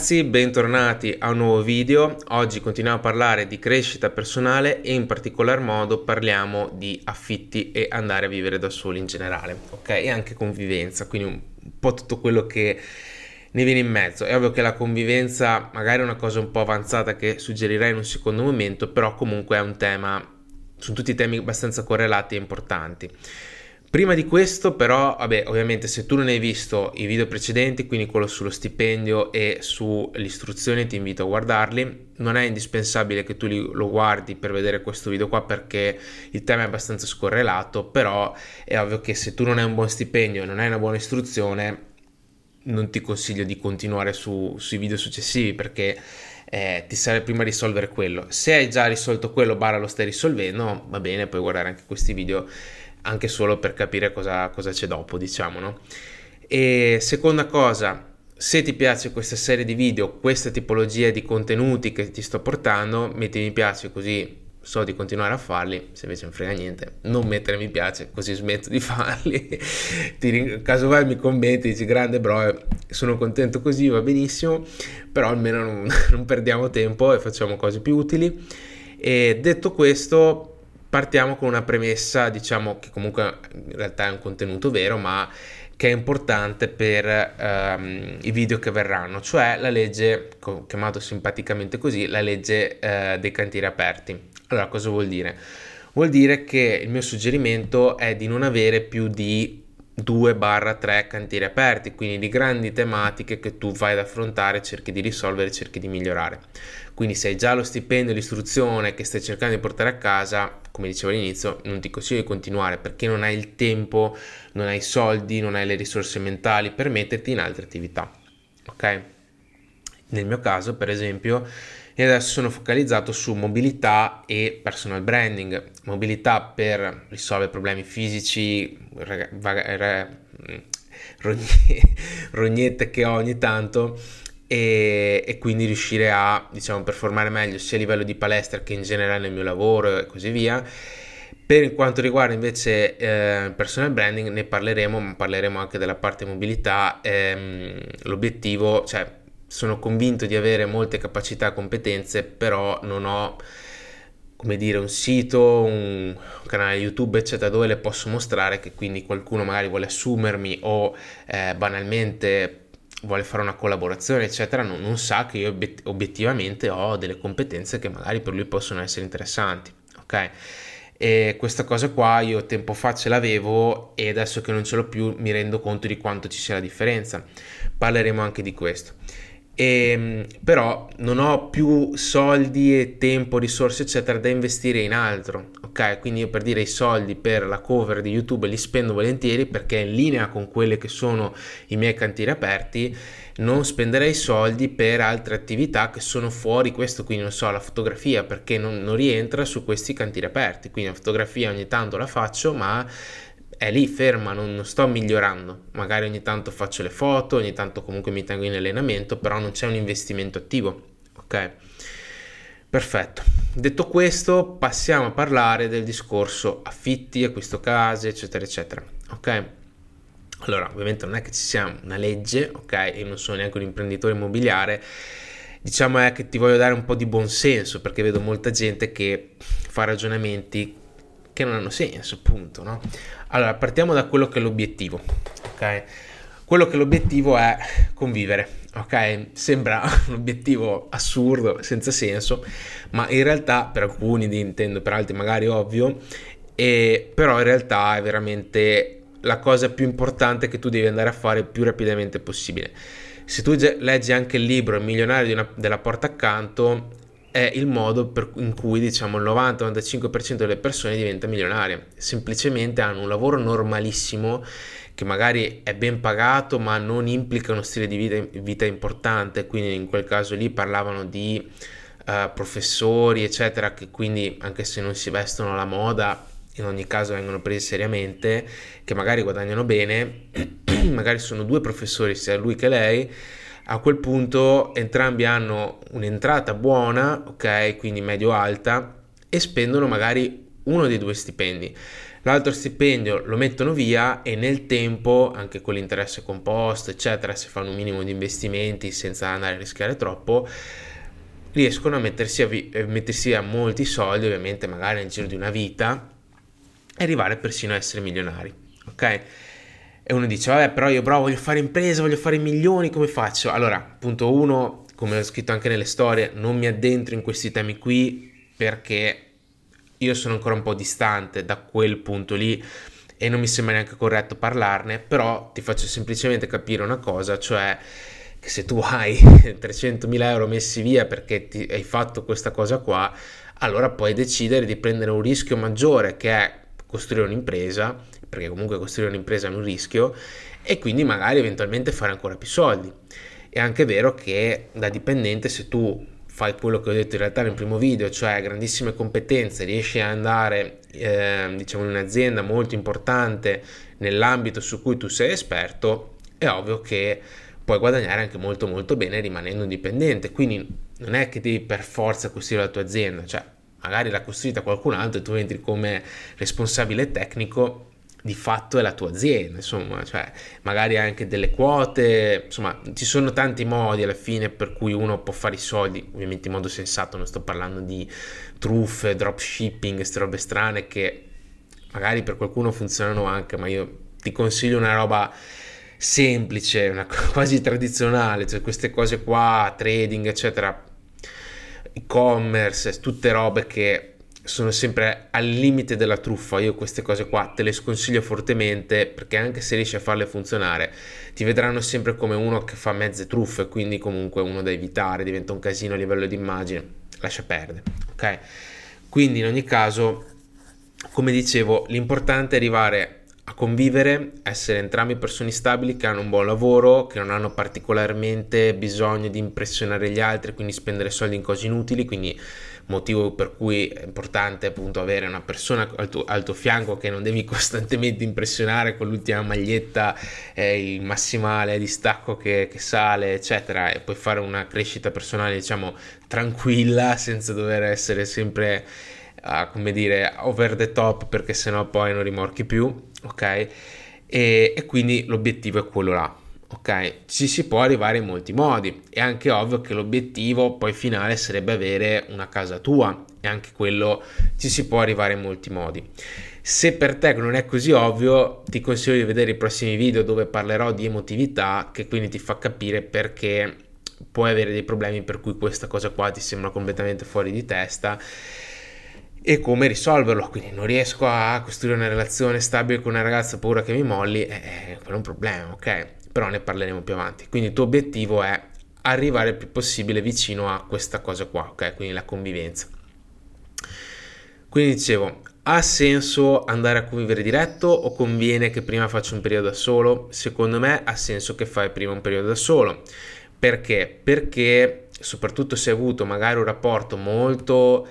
ragazzi, bentornati a un nuovo video. Oggi continuiamo a parlare di crescita personale e in particolar modo parliamo di affitti e andare a vivere da soli in generale, ok? E anche convivenza, quindi un po' tutto quello che ne viene in mezzo. È ovvio che la convivenza magari è una cosa un po' avanzata che suggerirei in un secondo momento, però comunque è un tema, sono tutti temi abbastanza correlati e importanti. Prima di questo, però, vabbè, ovviamente se tu non hai visto i video precedenti, quindi quello sullo stipendio e sull'istruzione, ti invito a guardarli. Non è indispensabile che tu li, lo guardi per vedere questo video qua perché il tema è abbastanza scorrelato, però è ovvio che se tu non hai un buon stipendio e non hai una buona istruzione, non ti consiglio di continuare su, sui video successivi perché eh, ti serve prima risolvere quello. Se hai già risolto quello, barra lo stai risolvendo, va bene, puoi guardare anche questi video anche solo per capire cosa, cosa c'è dopo, diciamo, no? E seconda cosa, se ti piace questa serie di video, questa tipologia di contenuti che ti sto portando, metti mi piace così so di continuare a farli, se invece non frega niente, non mettere mi piace, così smetto di farli. ti, casomai mi commenti, dici grande bro, sono contento così, va benissimo, però almeno non, non perdiamo tempo e facciamo cose più utili. E detto questo, partiamo con una premessa, diciamo che comunque in realtà è un contenuto vero, ma che è importante per um, i video che verranno, cioè la legge, chiamato simpaticamente così, la legge uh, dei cantieri aperti. Allora, cosa vuol dire? Vuol dire che il mio suggerimento è di non avere più di 2-3 cantieri aperti, quindi di grandi tematiche che tu vai ad affrontare, cerchi di risolvere, cerchi di migliorare. Quindi se hai già lo stipendio, l'istruzione che stai cercando di portare a casa, come dicevo all'inizio, non ti consiglio di continuare perché non hai il tempo, non hai i soldi, non hai le risorse mentali per metterti in altre attività. Ok? Nel mio caso, per esempio, io adesso sono focalizzato su mobilità e personal branding. Mobilità per risolvere problemi fisici, rognette che ho ogni tanto e, e, quindi riuscire a diciamo performare meglio sia a livello di palestra che in generale nel mio lavoro e così via. Per quanto riguarda invece eh, personal branding ne parleremo, ma parleremo anche della parte mobilità. Ehm, l'obiettivo, cioè sono convinto di avere molte capacità e competenze, però non ho come dire un sito, un canale YouTube eccetera dove le posso mostrare che quindi qualcuno magari vuole assumermi o eh, banalmente vuole fare una collaborazione, eccetera, non, non sa che io obiettivamente ho delle competenze che magari per lui possono essere interessanti, ok? E questa cosa qua io tempo fa ce l'avevo e adesso che non ce l'ho più mi rendo conto di quanto ci sia la differenza. Parleremo anche di questo. E, ehm, però non ho più soldi e tempo, risorse eccetera da investire in altro, Quindi io per dire i soldi per la cover di YouTube li spendo volentieri perché è in linea con quelle che sono i miei cantieri aperti, non spenderei soldi per altre attività che sono fuori questo, quindi non so, la fotografia perché non, non rientra su questi cantieri aperti, quindi la fotografia ogni tanto la faccio ma è lì ferma, non, non, sto migliorando. Magari ogni tanto faccio le foto, ogni tanto comunque mi tengo in allenamento, però non c'è un investimento attivo. Ok? Perfetto. Detto questo, passiamo a parlare del discorso affitti, acquisto case, eccetera, eccetera. Ok? Allora, ovviamente non è che ci sia una legge, ok? E non sono neanche un imprenditore immobiliare. Diciamo è che ti voglio dare un po' di buon senso perché vedo molta gente che fa ragionamenti che non hanno senso, appunto, no? Allora, partiamo da quello che è l'obiettivo, ok? Quello che l'obiettivo è convivere, ok? Sembra un obiettivo assurdo, senza senso, ma in realtà per alcuni intendo, per altri magari ovvio, e però in realtà è veramente la cosa più importante che tu devi andare a fare più rapidamente possibile. Se tu leggi anche il libro Il milionario una, della porta accanto, è il modo per, in cui diciamo il 90-95% delle persone diventa milionaria. Semplicemente hanno un lavoro normalissimo che magari è ben pagato ma non implica uno stile di vita, vita importante, quindi in quel caso lì parlavano di uh, professori eccetera che quindi anche se non si vestono alla moda in ogni caso vengono presi seriamente, che magari guadagnano bene, magari sono due professori sia lui che lei a quel punto entrambi hanno un'entrata buona, ok, quindi medio-alta, e spendono magari uno dei due stipendi. L'altro stipendio lo mettono via e nel tempo, anche con l'interesse composto, eccetera, se fanno un minimo di investimenti senza andare a rischiare troppo, riescono a mettersi a, vi- a mettersi a molti soldi, ovviamente magari nel giro di una vita, e arrivare persino a essere milionari. Ok? E uno dice, vabbè, però io bravo, voglio fare impresa, voglio fare milioni, come faccio? Allora, punto uno, come ho scritto anche nelle storie, non mi addentro in questi temi qui perché io sono ancora un po' distante da quel punto lì e non mi sembra neanche corretto parlarne, però ti faccio semplicemente capire una cosa, cioè che se tu hai 300.000 euro messi via perché ti, hai fatto questa cosa qua, allora puoi decidere di prendere un rischio maggiore che è costruire un'impresa, perché comunque costruire un'impresa è un rischio, e quindi magari eventualmente fare ancora più soldi. È anche vero che da dipendente se tu fai quello che ho detto in realtà nel primo video, cioè grandissime competenze, riesci ad andare eh, diciamo in un'azienda molto importante nell'ambito su cui tu sei esperto, è ovvio che puoi guadagnare anche molto molto bene rimanendo indipendente. Quindi non è che devi per forza costruire la tua azienda, cioè magari l'ha costruita qualcun altro e tu entri come responsabile tecnico di fatto è la tua azienda, insomma, cioè magari anche delle quote, insomma, ci sono tanti modi alla fine per cui uno può fare i soldi, ovviamente in modo sensato, non sto parlando di truffe, dropshipping, queste robe strane che magari per qualcuno funzionano anche, ma io ti consiglio una roba semplice, una quasi tradizionale, cioè queste cose qua, trading, eccetera, e-commerce, tutte robe che sono sempre al limite della truffa. Io queste cose qua te le sconsiglio fortemente perché anche se riesci a farle funzionare, ti vedranno sempre come uno che fa mezze truffe, quindi comunque uno da evitare, diventa un casino a livello di immagine, lascia perdere, ok? Quindi in ogni caso, come dicevo, l'importante è arrivare a convivere, essere entrambi persone stabili che hanno un buon lavoro, che non hanno particolarmente bisogno di impressionare gli altri, quindi spendere soldi in cose inutili, quindi motivo per cui è importante appunto avere una persona al tuo, al tuo fianco che non devi costantemente impressionare con l'ultima maglietta, eh, il massimale di stacco che, che, sale, eccetera, e puoi fare una crescita personale, diciamo, tranquilla senza dover essere sempre, uh, come dire, over the top perché sennò poi non rimorchi più, ok? E, e quindi l'obiettivo è quello là ok? Ci si può arrivare in molti modi. È anche ovvio che l'obiettivo poi finale sarebbe avere una casa tua e anche quello ci si può arrivare in molti modi. Se per te non è così ovvio, ti consiglio di vedere i prossimi video dove parlerò di emotività, che quindi ti fa capire perché puoi avere dei problemi per cui questa cosa qua ti sembra completamente fuori di testa e come risolverlo. Quindi non riesco a costruire una relazione stabile con una ragazza, paura che mi molli, eh, eh quello è un problema, ok? Però ne parleremo più avanti. Quindi il tuo obiettivo è arrivare il più possibile vicino a questa cosa qua, ok? Quindi la convivenza. Quindi dicevo, ha senso andare a convivere diretto o conviene che prima faccia un periodo da solo? Secondo me ha senso che fai prima un periodo da solo. Perché? Perché soprattutto se hai avuto magari un rapporto molto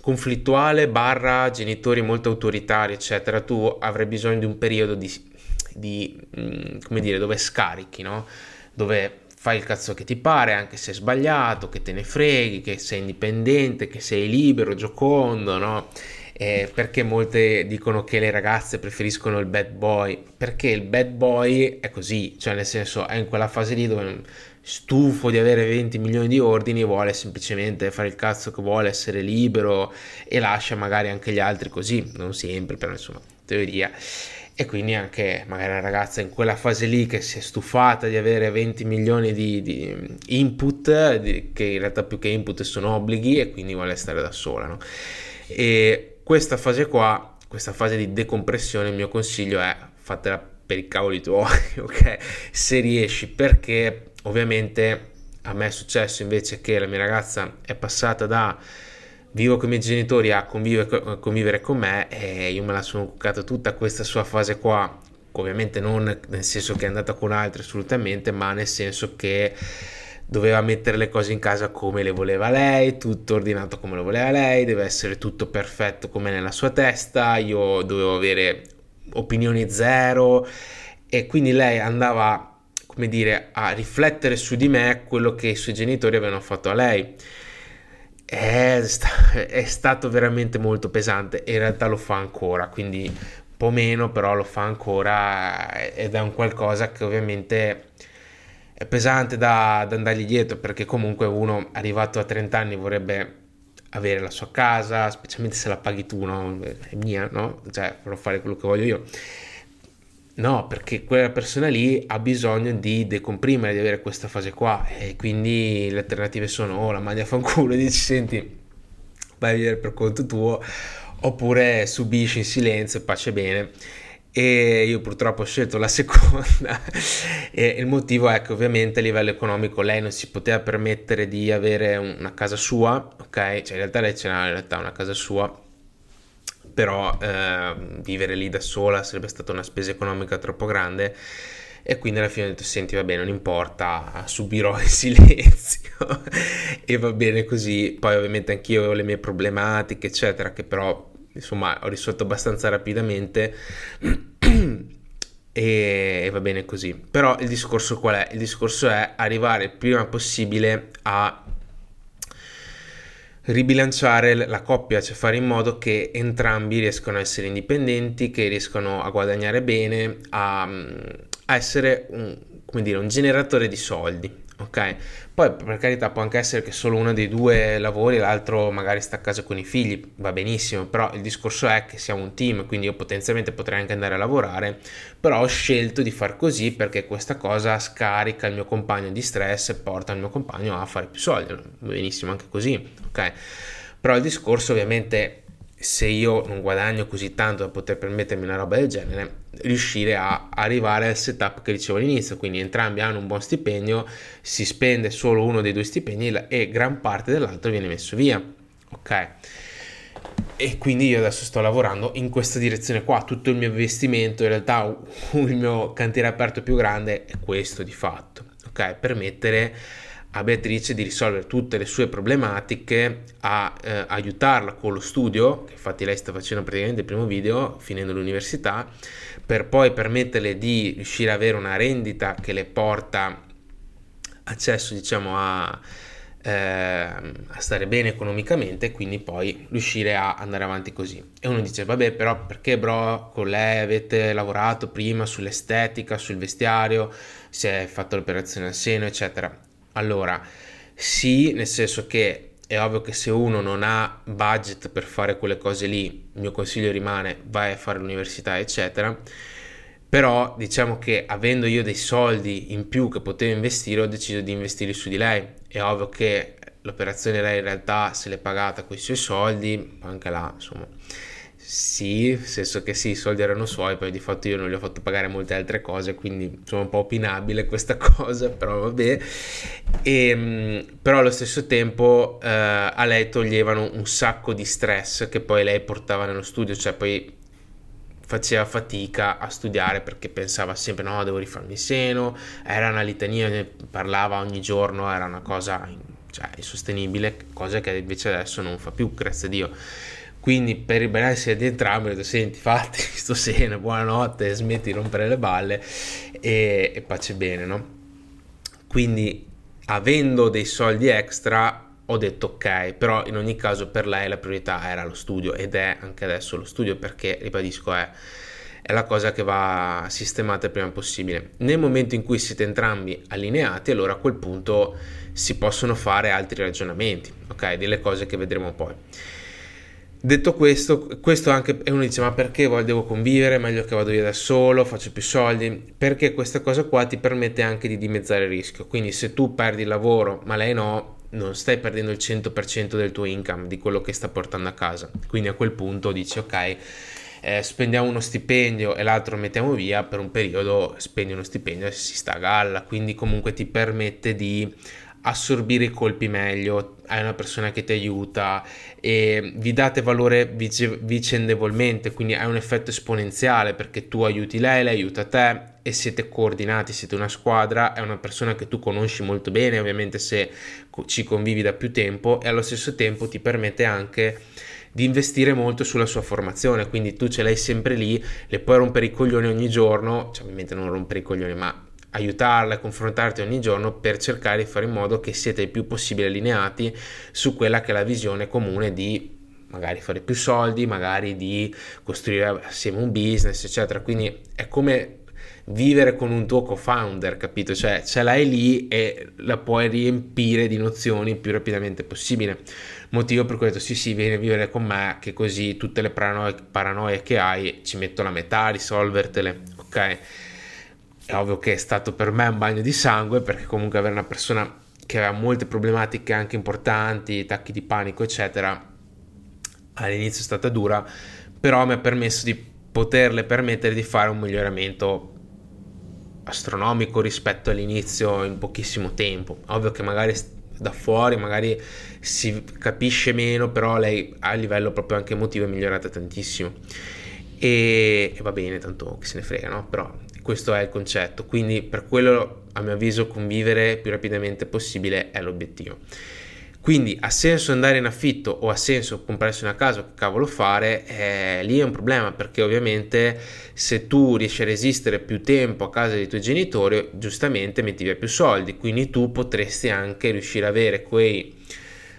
conflittuale barra genitori molto autoritari eccetera tu avrai bisogno di un periodo di di, mm, come dire, dove scarichi, no? Dove fai il cazzo che ti pare, anche se è sbagliato, che te ne freghi, che sei indipendente, che sei libero, giocondo, no? Eh, perché molte dicono che le ragazze preferiscono il bad boy? Perché il bad boy è così, cioè nel senso è in quella fase lì dove stufo di avere 20 milioni di ordini vuole semplicemente fare il cazzo che vuole, essere libero e lascia magari anche gli altri così, non sempre, però insomma, teoria e quindi anche magari una ragazza in quella fase lì che si è stufata di avere 20 milioni di, di input, di, che in realtà più che input sono obblighi e quindi vuole stare da sola. No? E questa fase qua, questa fase di decompressione, il mio consiglio è fatela per i cavoli tuoi, ok? Se riesci, perché ovviamente a me è successo invece che la mia ragazza è passata da vivo con i miei genitori a convivere, convivere con me e io me la sono cuccata tutta questa sua fase qua ovviamente non nel senso che è andata con altri assolutamente ma nel senso che doveva mettere le cose in casa come le voleva lei, tutto ordinato come lo voleva lei, deve essere tutto perfetto come nella sua testa, io dovevo avere opinioni zero e quindi lei andava, come dire, a riflettere su di me quello che i suoi genitori avevano fatto a lei è, sta- è stato veramente molto pesante e in realtà lo fa ancora, quindi un po' meno, però lo fa ancora ed è un qualcosa che ovviamente è pesante da, da andargli dietro perché comunque uno arrivato a 30 anni vorrebbe avere la sua casa, specialmente se la paghi tu, no? È mia, no? Cioè, vorrò fare quello che voglio io. No, perché quella persona lì ha bisogno di decomprimere, di avere questa fase qua. E quindi le alternative sono o oh, la maglia fa un culo e dici senti vai a vivere per conto tuo oppure subisci in silenzio, pace bene. E io purtroppo ho scelto la seconda. E il motivo è che ovviamente a livello economico lei non si poteva permettere di avere una casa sua, ok? Cioè in realtà lei ce n'ha in realtà una casa sua, però eh, vivere lì da sola sarebbe stata una spesa economica troppo grande e quindi alla fine ho detto senti va bene non importa subirò in silenzio e va bene così poi ovviamente anch'io ho le mie problematiche eccetera che però insomma ho risolto abbastanza rapidamente e, e, va bene così. Però il discorso qual è? Il discorso è arrivare il prima possibile a ribilanciare la coppia, cioè fare in modo che entrambi riescano a essere indipendenti, che riescano a guadagnare bene, a, a essere un, dire, un generatore di soldi ok? Poi per carità può anche essere che solo uno dei due lavori l'altro magari sta a casa con i figli, va benissimo, però il discorso è che siamo un team, quindi io potenzialmente potrei anche andare a lavorare, però ho scelto di far così perché questa cosa scarica il mio compagno di stress e porta il mio compagno a fare più soldi, benissimo anche così, ok? Però il discorso ovviamente se io non guadagno così tanto da poter permettermi una roba del genere, riuscire a arrivare al setup che dicevo all'inizio, quindi entrambi hanno un buon stipendio, si spende solo uno dei due stipendi e gran parte dell'altro viene messo via, ok? E quindi io adesso sto lavorando in questa direzione qua, tutto il mio investimento, in realtà il mio cantiere aperto più grande è questo di fatto, ok? Permettere a Beatrice di risolvere tutte le sue problematiche, a eh, aiutarla con lo studio, che infatti lei sta facendo praticamente il primo video, finendo l'università, per poi permetterle di riuscire ad avere una rendita che le porta accesso, diciamo, a, eh, a stare bene economicamente e quindi poi riuscire a andare avanti così. E uno dice, vabbè, però perché bro, con lei avete lavorato prima sull'estetica, sul vestiario, si è fatto l'operazione al seno, eccetera allora, sì, nel senso che è ovvio che se uno non ha budget per fare quelle cose lì, il mio consiglio rimane vai a fare l'università, eccetera. Però diciamo che avendo io dei soldi in più che potevo investire, ho deciso di investire su di lei. È ovvio che l'operazione lei in realtà se l'è pagata con i suoi soldi, anche là, insomma, sì, nel senso che sì, i soldi erano suoi, poi di fatto io non gli ho fatto pagare molte altre cose, quindi sono un po' opinabile questa cosa, però vabbè. E, ehm, però allo stesso tempo eh, a lei toglievano un sacco di stress che poi lei portava nello studio, cioè poi faceva fatica a studiare perché pensava sempre no, devo rifarmi il seno, era una litania, ne parlava ogni giorno, era una cosa cioè, insostenibile, cosa che invece adesso non fa più, grazie a Dio quindi per il benessere di entrambi ho detto senti fatti sto seno buonanotte smetti di rompere le balle e, e pace bene no quindi avendo dei soldi extra ho detto ok però in ogni caso per lei la priorità era lo studio ed è anche adesso lo studio perché ribadisco è è la cosa che va sistemata il prima possibile. Nel momento in cui siete entrambi allineati, allora a quel punto si possono fare altri ragionamenti, ok? Delle cose che vedremo poi. Detto questo, questo anche e uno dice: Ma perché devo convivere? Meglio che vado via da solo, faccio più soldi. Perché questa cosa qua ti permette anche di dimezzare il rischio. Quindi, se tu perdi il lavoro, ma lei no, non stai perdendo il 100% del tuo income, di quello che sta portando a casa. Quindi a quel punto dici: Ok, eh, spendiamo uno stipendio e l'altro mettiamo via. Per un periodo spendi uno stipendio e si sta a galla. Quindi, comunque, ti permette di assorbire i colpi meglio, hai una persona che ti aiuta e vi date valore vice- vicendevolmente, quindi hai un effetto esponenziale perché tu aiuti lei, lei aiuta te e siete coordinati, siete una squadra, è una persona che tu conosci molto bene, ovviamente se ci convivi da più tempo e allo stesso tempo ti permette anche di investire molto sulla sua formazione, quindi tu ce l'hai sempre lì, le puoi rompere i coglioni ogni giorno, cioè ovviamente non rompere i coglioni, ma aiutarla confrontarti ogni giorno per cercare di fare in modo che siete il più possibile allineati su quella che è la visione comune di magari fare più soldi, magari di costruire assieme un business, eccetera. Quindi è come vivere con un tuo co-founder, capito? Cioè ce l'hai lì e la puoi riempire di nozioni il più rapidamente possibile. Motivo per cui ho detto sì sì, vieni a vivere con me che così tutte le paranoie, paranoie che hai ci metto la metà a risolvertele, ok? È ovvio che è stato per me un bagno di sangue perché comunque avere una persona che aveva molte problematiche anche importanti, attacchi di panico eccetera, all'inizio è stata dura, però mi ha permesso di poterle permettere di fare un miglioramento astronomico rispetto all'inizio in pochissimo tempo. Ovvio che magari da fuori magari si capisce meno, però lei a livello proprio anche emotivo è migliorata tantissimo. E, e va bene, tanto che se ne frega, no? Però questo è il concetto. Quindi per quello, a mio avviso, convivere più rapidamente possibile è l'obiettivo. Quindi ha senso andare in affitto o ha senso comprarsi una casa, che cavolo fare? Eh, lì è un problema perché ovviamente se tu riesci a resistere più tempo a casa dei tuoi genitori, giustamente metti via più soldi, quindi tu potresti anche riuscire ad avere quei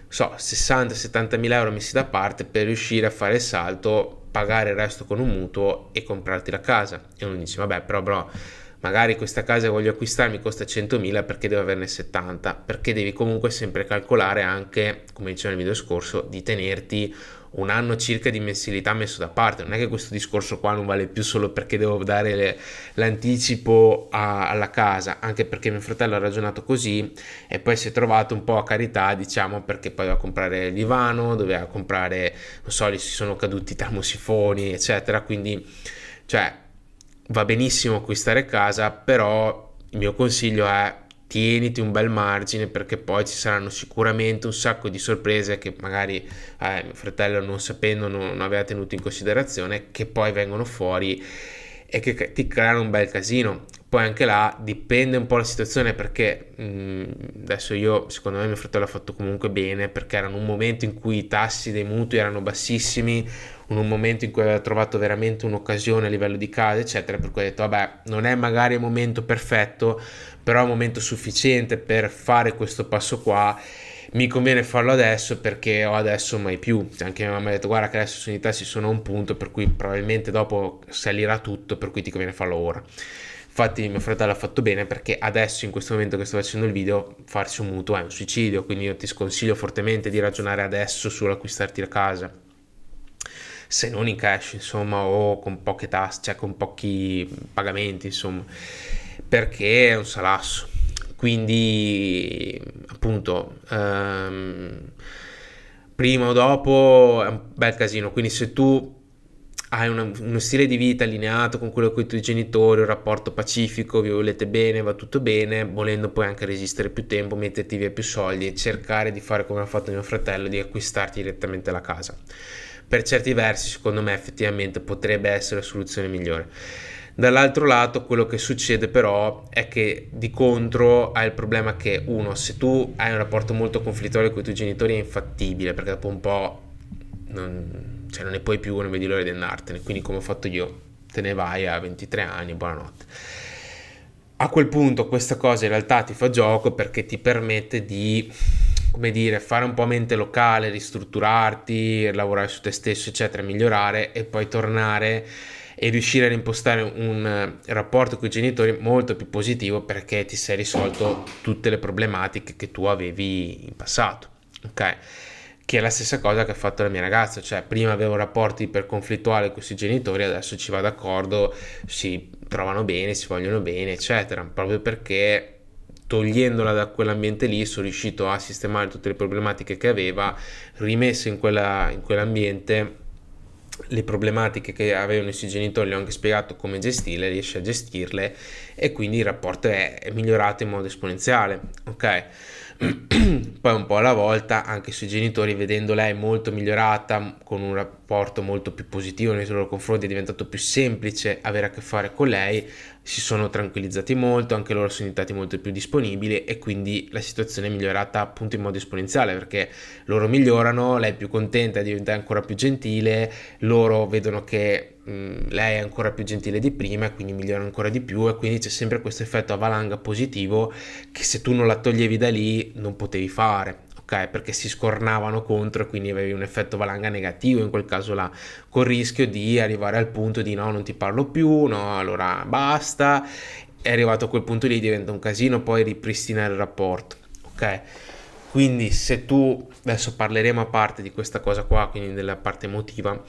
so, 60-70 mila euro messi da parte per riuscire a fare il salto, pagare il resto con un mutuo e comprarti la casa. E uno dice, vabbè, però bro magari questa casa che voglio acquistare mi costa 100.000 perché devo averne 70 perché devi comunque sempre calcolare anche come dicevo nel video scorso di tenerti un anno circa di mensilità messo da parte. Non è che questo discorso qua non vale più solo perché devo dare le, l'anticipo a, alla casa anche perché mio fratello ha ragionato così e poi si è trovato un po' a carità diciamo perché poi doveva comprare il divano doveva comprare non so gli si sono caduti i termosifoni eccetera. Quindi cioè va benissimo acquistare casa, però il mio consiglio è tieniti un bel margine perché poi ci saranno sicuramente un sacco di sorprese che magari eh, mio fratello non sapendo non, non aveva tenuto in considerazione che poi vengono fuori e che ti creano un bel casino. Poi anche là dipende un po' la situazione perché mh, mm, adesso io secondo me mio fratello ha fatto comunque bene perché era in un momento in cui i tassi dei mutui erano bassissimi in un momento in cui aveva trovato veramente un'occasione a livello di casa eccetera per cui ha detto vabbè non è magari il momento perfetto però è un momento sufficiente per fare questo passo qua mi conviene farlo adesso perché ho adesso mai più. Anche mia mamma ha detto guarda che adesso i tassi sono a un punto per cui probabilmente dopo salirà tutto per cui ti conviene farlo ora. Infatti mio fratello ha fatto bene perché adesso in questo momento che sto facendo il video farsi un mutuo è un suicidio, quindi io ti sconsiglio fortemente di ragionare adesso sull'acquistarti la casa. Se non in cash, insomma, o con poche tasse, cioè con pochi pagamenti, insomma, perché è un salasso. Quindi, appunto, ehm, prima o dopo è un bel casino. Quindi se tu hai una, uno stile di vita allineato con quello con i tuoi genitori, un rapporto pacifico, vi volete bene, va tutto bene, volendo poi anche resistere più tempo, metterti via più soldi e cercare di fare come ha fatto mio fratello, di acquistarti direttamente la casa. Per certi versi, secondo me, effettivamente potrebbe essere la soluzione migliore. Dall'altro lato, quello che succede però è che di contro hai il problema che, uno, se tu hai un rapporto molto conflittuale con i tuoi genitori è infattibile, perché dopo un po' non cioè non ne puoi più, non vedi l'ora di andartene, quindi come ho fatto io, te ne vai a 23 anni, buonanotte. A quel punto questa cosa in realtà ti fa gioco perché ti permette di, come dire, fare un po' mente locale, ristrutturarti, lavorare su te stesso, eccetera, migliorare e poi tornare e riuscire a impostare un rapporto con i genitori molto più positivo perché ti sei risolto tutte le problematiche che tu avevi in passato. Ok? che è la stessa cosa che ha fatto la mia ragazza, cioè prima avevo rapporti per conflittuali con questi genitori, adesso ci va d'accordo, si trovano bene, si vogliono bene, eccetera, proprio perché togliendola da quell'ambiente lì sono riuscito a sistemare tutte le problematiche che aveva, rimesso in, quella, in quell'ambiente le problematiche che avevano i suoi genitori, gli ho anche spiegato come gestirle, riesce a gestirle e quindi il rapporto è, è migliorato in modo esponenziale, ok? poi un po' alla volta anche sui genitori vedendo lei molto migliorata con un rapporto molto più positivo nei loro confronti è diventato più semplice avere a che fare con lei si sono tranquillizzati molto anche loro sono diventati molto più disponibili e quindi la situazione è migliorata appunto in modo esponenziale perché loro migliorano lei è più contenta diventa ancora più gentile loro vedono che mh, lei è ancora più gentile di prima e quindi migliora ancora di più e quindi c'è sempre questo effetto a valanga positivo che se tu non la toglievi da lì non potevi fare. Ok? Perché si scornavano contro e quindi avevi un effetto valanga negativo in quel caso là, col rischio di arrivare al punto di no, non ti parlo più, no, allora basta. È arrivato a quel punto lì diventa un casino poi ripristinare il rapporto, ok? Quindi se tu, adesso parleremo a parte di questa cosa qua, quindi della parte emotiva,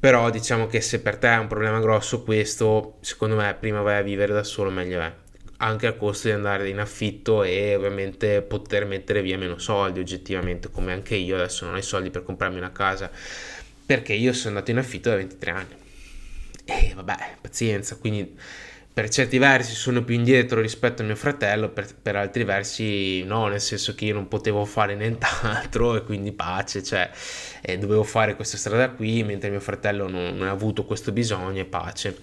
però diciamo che se per te è un problema grosso questo, secondo me prima vai a vivere da solo meglio è, anche a costo di andare in affitto e ovviamente poter mettere via meno soldi oggettivamente, come anche io adesso non ho i soldi per comprarmi una casa, perché io sono andato in affitto da 23 anni. E vabbè, pazienza, quindi per certi versi sono più indietro rispetto a mio fratello, per, per, altri versi no, nel senso che io non potevo fare nient'altro e quindi pace, cioè eh, dovevo fare questa strada qui mentre mio fratello non, ha avuto questo bisogno e pace.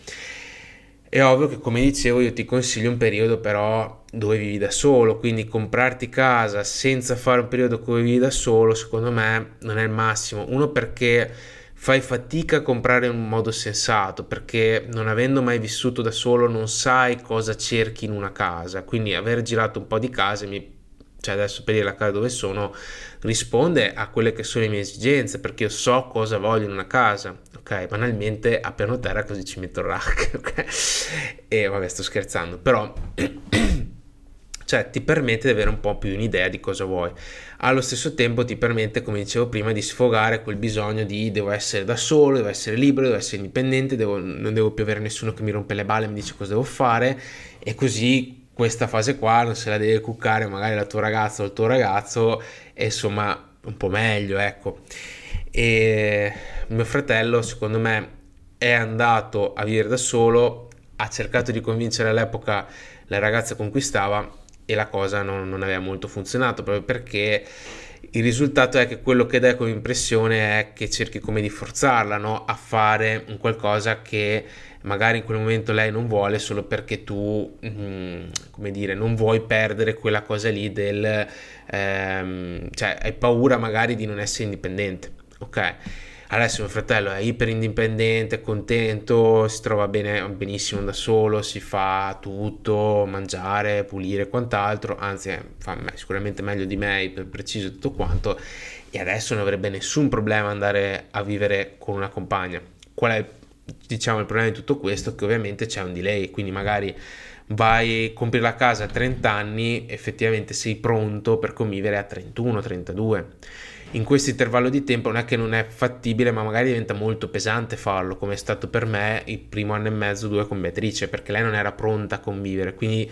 È ovvio che come dicevo io ti consiglio un periodo però dove vivi da solo, quindi comprarti casa senza fare un periodo dove vivi da solo secondo me non è il massimo. Uno perché fai fatica a comprare in un modo sensato perché non avendo mai vissuto da solo non sai cosa cerchi in una casa quindi aver girato un po' di case mi cioè adesso per dire la casa dove sono risponde a quelle che sono le mie esigenze perché io so cosa voglio in una casa ok banalmente a piano terra così ci metto il rack ok e vabbè sto scherzando però cioè ti permette di avere un po' più un'idea di cosa vuoi. Allo stesso tempo ti permette, come dicevo prima, di sfogare quel bisogno di devo essere da solo, devo essere libero, devo essere indipendente, devo, non devo più avere nessuno che mi rompe le balle e mi dice cosa devo fare e così questa fase qua non se la deve cuccare magari la tua ragazza o il tuo ragazzo e insomma un po' meglio, ecco. E mio fratello, secondo me, è andato a vivere da solo, ha cercato di convincere all'epoca la ragazza con cui stava e la cosa non, non aveva molto funzionato proprio perché il risultato è che quello che dai come impressione è che cerchi come di forzarla no? a fare un qualcosa che magari in quel momento lei non vuole solo perché tu mm, come dire non vuoi perdere quella cosa lì del ehm, cioè hai paura magari di non essere indipendente ok Adesso mio fratello è iper indipendente, contento, si trova bene, benissimo da solo, si fa tutto, mangiare, pulire quant'altro, anzi fa sicuramente meglio di me, per preciso tutto quanto, e adesso non avrebbe nessun problema andare a vivere con una compagna. Qual è diciamo il problema di tutto questo? Che ovviamente c'è un delay, quindi magari vai, compri la casa a 30 anni, effettivamente sei pronto per convivere a 31, 32 in questo intervallo di tempo non è che non è fattibile, ma magari diventa molto pesante farlo, come è stato per me il primo anno e mezzo, due con Beatrice, perché lei non era pronta a convivere, quindi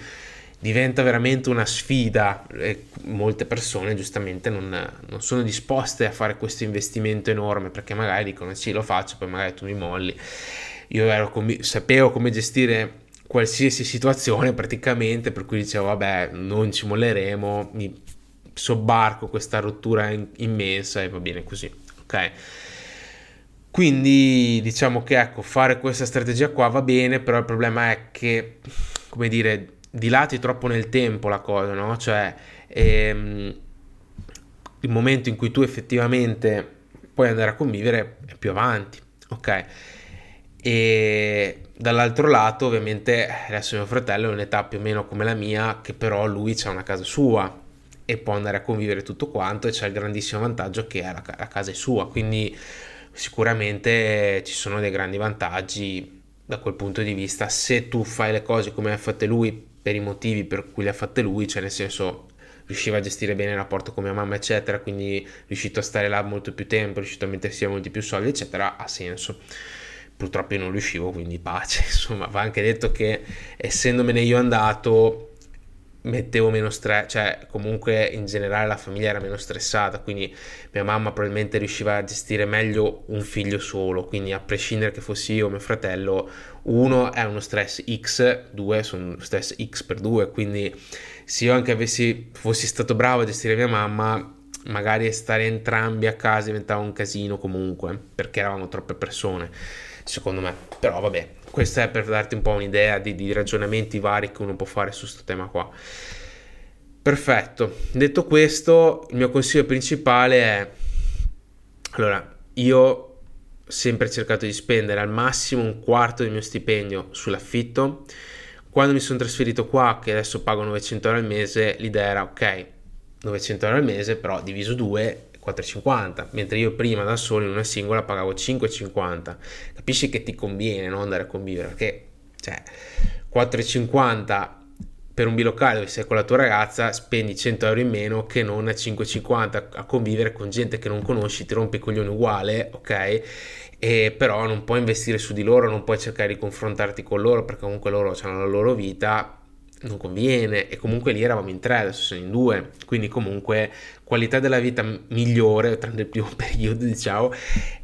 diventa veramente una sfida e molte persone giustamente non, non sono disposte a fare questo investimento enorme perché magari dicono sì lo faccio poi magari tu mi molli io com- sapevo come gestire qualsiasi situazione praticamente per cui dicevo vabbè non ci molleremo mi sobbarco questa rottura in- immensa e va bene così, ok? Quindi diciamo che ecco, fare questa strategia qua va bene, però il problema è che, come dire, dilati troppo nel tempo la cosa, no? Cioè, ehm, il momento in cui tu effettivamente puoi andare a convivere è più avanti, ok? E dall'altro lato, ovviamente, adesso mio fratello è un'età più o meno come la mia, che però lui ha una casa sua, e può andare a convivere tutto quanto e c'è il grandissimo vantaggio che la, la casa è sua, quindi sicuramente ci sono dei grandi vantaggi da quel punto di vista se tu fai le cose come ha fatte lui per i motivi per cui le ha fatte lui, cioè nel senso riusciva a gestire bene il rapporto con mia mamma eccetera, quindi riuscito a stare là molto più tempo, riuscito a mettersi a molti più soldi eccetera, ha senso purtroppo io non riuscivo, quindi pace. Insomma, va anche detto che essendomene io andato, mettevo meno stress, cioè comunque in generale la famiglia era meno stressata, quindi mia mamma probabilmente riusciva a gestire meglio un figlio solo, quindi a prescindere che fossi io o mio fratello, uno è uno stress X, due sono stress X per due, quindi se io anche avessi, fossi stato bravo a gestire mia mamma, magari stare entrambi a casa diventava un casino comunque, perché eravamo troppe persone, secondo me, però vabbè, questo è per darti un po' un'idea di, di ragionamenti vari che uno può fare su questo tema qua. Perfetto, detto questo, il mio consiglio principale è, allora, io sempre cercato di spendere al massimo un quarto del mio stipendio sull'affitto. Quando mi sono trasferito qua, che adesso pago 900 euro al mese, l'idea era ok, 900 euro al mese, però diviso 2 4,50 mentre io prima da solo in una singola pagavo 5,50 capisci che ti conviene no, andare a convivere perché cioè 4,50 per un bilocale dove sei con la tua ragazza spendi 100 euro in meno che non a 5,50 a convivere con gente che non conosci, ti rompi i coglioni uguale, ok? E però non puoi investire su di loro, non puoi cercare di confrontarti con loro perché comunque loro hanno la loro vita, non conviene e comunque lì eravamo in tre, adesso sono in due, quindi comunque qualità della vita migliore, tranne il primo periodo diciamo,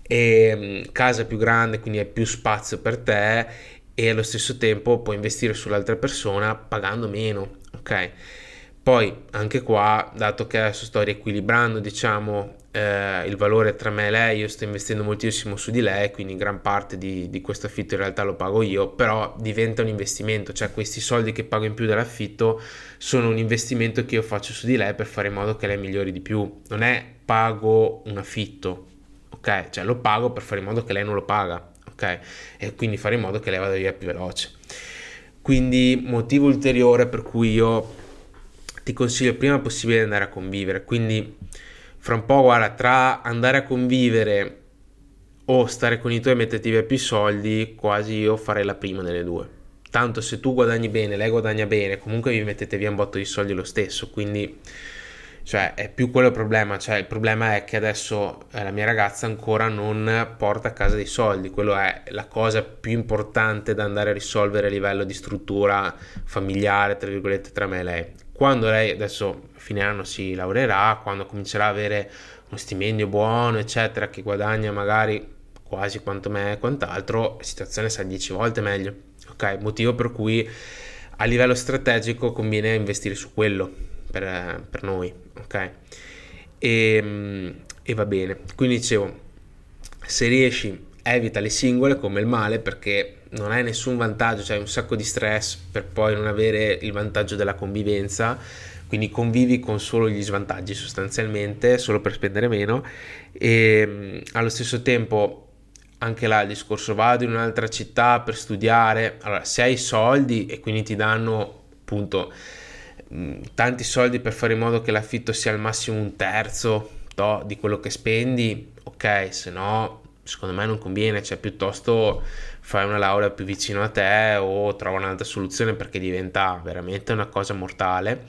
e casa più grande, quindi hai più spazio per te e allo stesso tempo puoi investire sull'altra persona pagando meno, ok? Poi anche qua, dato che adesso sto riequilibrando, diciamo, eh, il valore tra me e lei, io sto investendo moltissimo su di lei, quindi gran parte di, di, questo affitto in realtà lo pago io, però diventa un investimento, cioè questi soldi che pago in più dell'affitto sono un investimento che io faccio su di lei per fare in modo che lei migliori di più, non è pago un affitto, ok? Cioè lo pago per fare in modo che lei non lo paga ok? E quindi fare in modo che lei vada via più veloce. Quindi motivo ulteriore per cui io ti consiglio prima possibile di andare a convivere. Quindi fra un po', guarda, tra andare a convivere o stare con i tuoi e metterti via più soldi, quasi io farei la prima delle due. Tanto se tu guadagni bene, lei guadagna bene, comunque vi mettete via un botto di soldi lo stesso, quindi cioè, è più quello il problema. Cioè, il problema è che adesso eh, la mia ragazza ancora non porta a casa dei soldi. Quello è la cosa più importante da andare a risolvere a livello di struttura familiare, tra virgolette, tra me e lei. Quando lei adesso a fine anno si laureerà, quando comincerà a avere uno stipendio buono, eccetera, che guadagna magari quasi quanto me e quant'altro, la situazione sarà 10 volte meglio. Ok, motivo per cui a livello strategico conviene investire su quello per, per noi, ok? E, ehm, e va bene, quindi dicevo, se riesci evita le singole come il male perché non hai nessun vantaggio, cioè un sacco di stress per poi non avere il vantaggio della convivenza, quindi convivi con solo gli svantaggi sostanzialmente, solo per spendere meno. E ehm, allo stesso tempo anche là il discorso vado in un'altra città per studiare, allora se hai soldi e quindi ti danno appunto Mm, tanti soldi per fare in modo che l'affitto sia al massimo un terzo to, di quello che spendi, ok, se no secondo me non conviene, cioè piuttosto fai una laurea più vicino a te o trova un'altra soluzione perché diventa veramente una cosa mortale.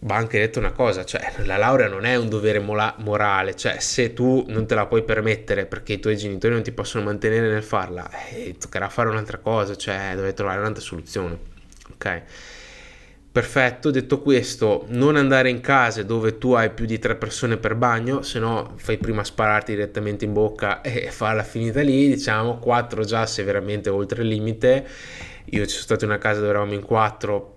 Va anche detto una cosa, cioè la laurea non è un dovere mola- morale, cioè se tu non te la puoi permettere perché i tuoi genitori non ti possono mantenere nel farla, eh, toccherà fare un'altra cosa, cioè devi trovare un'altra soluzione, ok? Perfetto, detto questo, non andare in case dove tu hai più di tre persone per bagno, se no fai prima spararti direttamente in bocca e farla finita lì, diciamo, quattro già se veramente oltre il limite. Io ci sono stato in una casa dove eravamo in quattro,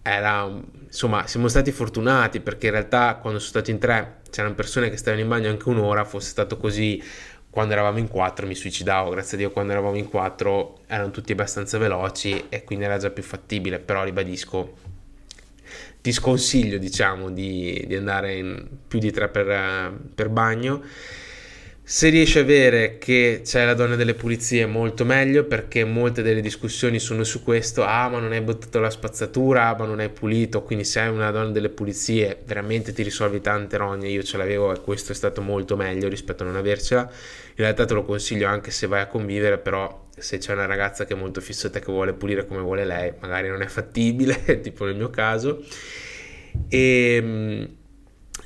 era, insomma, siamo stati fortunati perché in realtà quando sono stato in tre c'erano persone che stavano in bagno anche un'ora, fosse stato così quando eravamo in quattro mi suicidavo, grazie a Dio quando eravamo in quattro erano tutti abbastanza veloci e quindi era già più fattibile, però ribadisco, ti sconsiglio diciamo di, di andare in più di tre per, per bagno se riesci a avere che c'è la donna delle pulizie molto meglio perché molte delle discussioni sono su questo, ah ma non hai buttato la spazzatura, ma non hai pulito, quindi se hai una donna delle pulizie veramente ti risolvi tante rogne, io ce l'avevo e questo è stato molto meglio rispetto a non avercela, in realtà te lo consiglio anche se vai a convivere, però se c'è una ragazza che è molto fissata che vuole pulire come vuole lei, magari non è fattibile, tipo nel mio caso, e, ehm,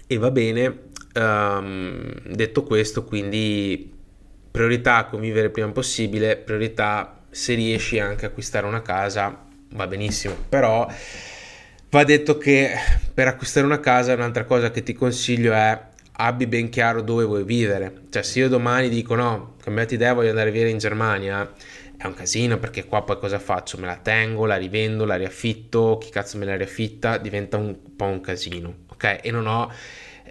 e va bene Um, detto questo, quindi priorità convivere il prima possibile, priorità se riesci anche a acquistare una casa, va benissimo, però va detto che per acquistare una casa un'altra cosa che ti consiglio è abbi ben chiaro dove vuoi vivere. Cioè, se io domani dico no, cambiate idea, voglio andare via in Germania, è un casino perché qua poi cosa faccio? Me la tengo, la rivendo, la riaffitto, chi cazzo me la riaffitta? Diventa un po' un casino, ok? E non ho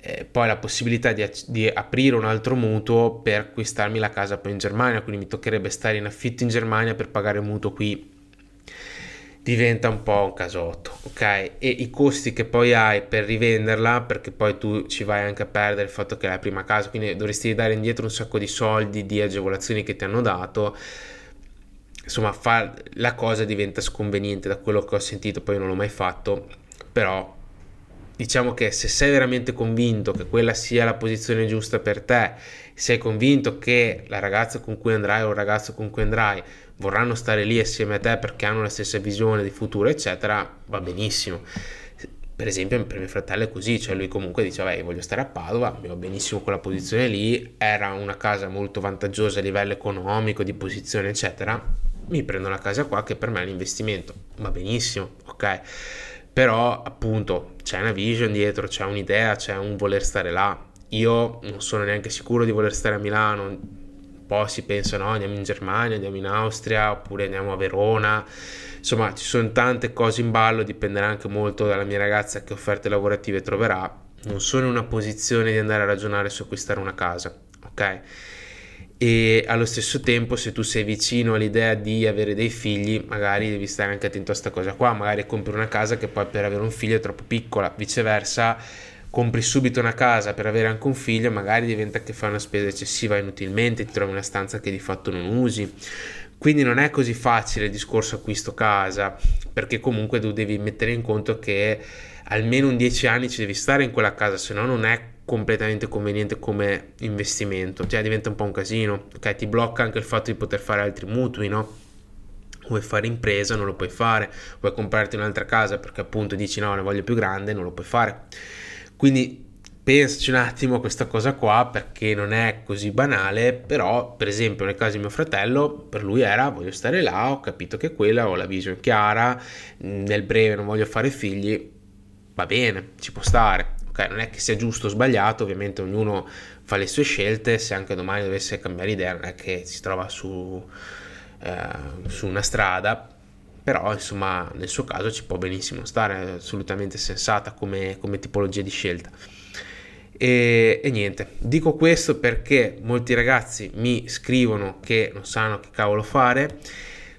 eh, poi la possibilità di, di, aprire un altro mutuo per acquistarmi la casa poi in Germania, quindi mi toccherebbe stare in affitto in Germania per pagare il mutuo qui. diventa un po' un casotto, ok? E i costi che poi hai per rivenderla, perché poi tu ci vai anche a perdere il fatto che è la prima casa, quindi dovresti dare indietro un sacco di soldi, di agevolazioni che ti hanno dato. Insomma, fa, la cosa diventa sconveniente da quello che ho sentito, poi non l'ho mai fatto, però diciamo che se sei veramente convinto che quella sia la posizione giusta per te, sei convinto che la ragazza con cui andrai o il ragazzo con cui andrai vorranno stare lì assieme a te perché hanno la stessa visione di futuro, eccetera, va benissimo. Per esempio, per mio fratello è così, cioè lui comunque diceva, io voglio stare a Padova, mi va benissimo quella posizione lì, era una casa molto vantaggiosa a livello economico, di posizione, eccetera, mi prendo una casa qua che per me è un investimento, va benissimo, ok? Però appunto c'è una vision dietro, c'è un'idea, c'è un voler stare là. Io non sono neanche sicuro di voler stare a Milano, po' si pensa no, andiamo in Germania, andiamo in Austria oppure andiamo a Verona. Insomma, ci sono tante cose in ballo, dipenderà anche molto dalla mia ragazza che offerte lavorative troverà. Non sono in una posizione di andare a ragionare su acquistare una casa, ok? E allo stesso tempo, se tu sei vicino all'idea di avere dei figli, magari devi stare anche attento a questa cosa qua. Magari compri una casa che poi per avere un figlio è troppo piccola, viceversa compri subito una casa per avere anche un figlio, magari diventa che fai una spesa eccessiva inutilmente, ti trovi una stanza che di fatto non usi. Quindi non è così facile il discorso acquisto casa, perché comunque tu devi mettere in conto che almeno un 10 anni ci devi stare in quella casa, se no non è completamente conveniente come investimento, cioè diventa un po' un casino, ok? Ti blocca anche il fatto di poter fare altri mutui, no? vuoi fare impresa non lo puoi fare, vuoi comprarti un'altra casa perché appunto dici no ne voglio più grande, non lo puoi fare. Quindi pensaci un attimo a questa cosa qua perché non è così banale, però per esempio nel caso di mio fratello, per lui era voglio stare là, ho capito che quella, ho la visione chiara, nel breve non voglio fare figli, va bene, ci può stare. Okay, non è che sia giusto o sbagliato, ovviamente ognuno fa le sue scelte, se anche domani dovesse cambiare idea non è che si trova su, eh, su una strada, però insomma nel suo caso ci può benissimo stare, è assolutamente sensata come, come tipologia di scelta. E, e, niente, dico questo perché molti ragazzi mi scrivono che non sanno che cavolo fare.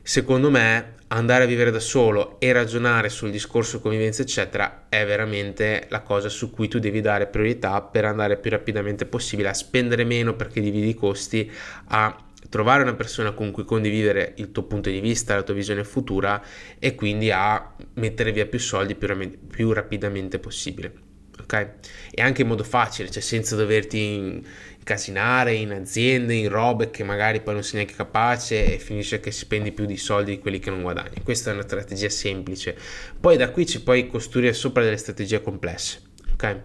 Secondo me andare a vivere da solo e ragionare sul discorso convivenza eccetera è veramente la cosa su cui tu devi dare priorità per andare più rapidamente possibile a spendere meno perché dividi i costi a trovare una persona con cui condividere il tuo punto di vista, la tua visione futura e quindi a mettere via più soldi più, più rapidamente possibile. Ok? E anche in modo facile, cioè senza doverti incasinare in aziende, in robe che magari poi non sei neanche capace e finisce che spendi più di soldi di quelli che non guadagni. Questa è una strategia semplice. Poi da qui ci puoi costruire sopra delle strategie complesse. Ok?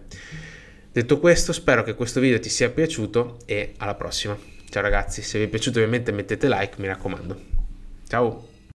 Detto questo, spero che questo video ti sia piaciuto e alla prossima. Ciao ragazzi, se vi è piaciuto ovviamente mettete like, mi raccomando. Ciao!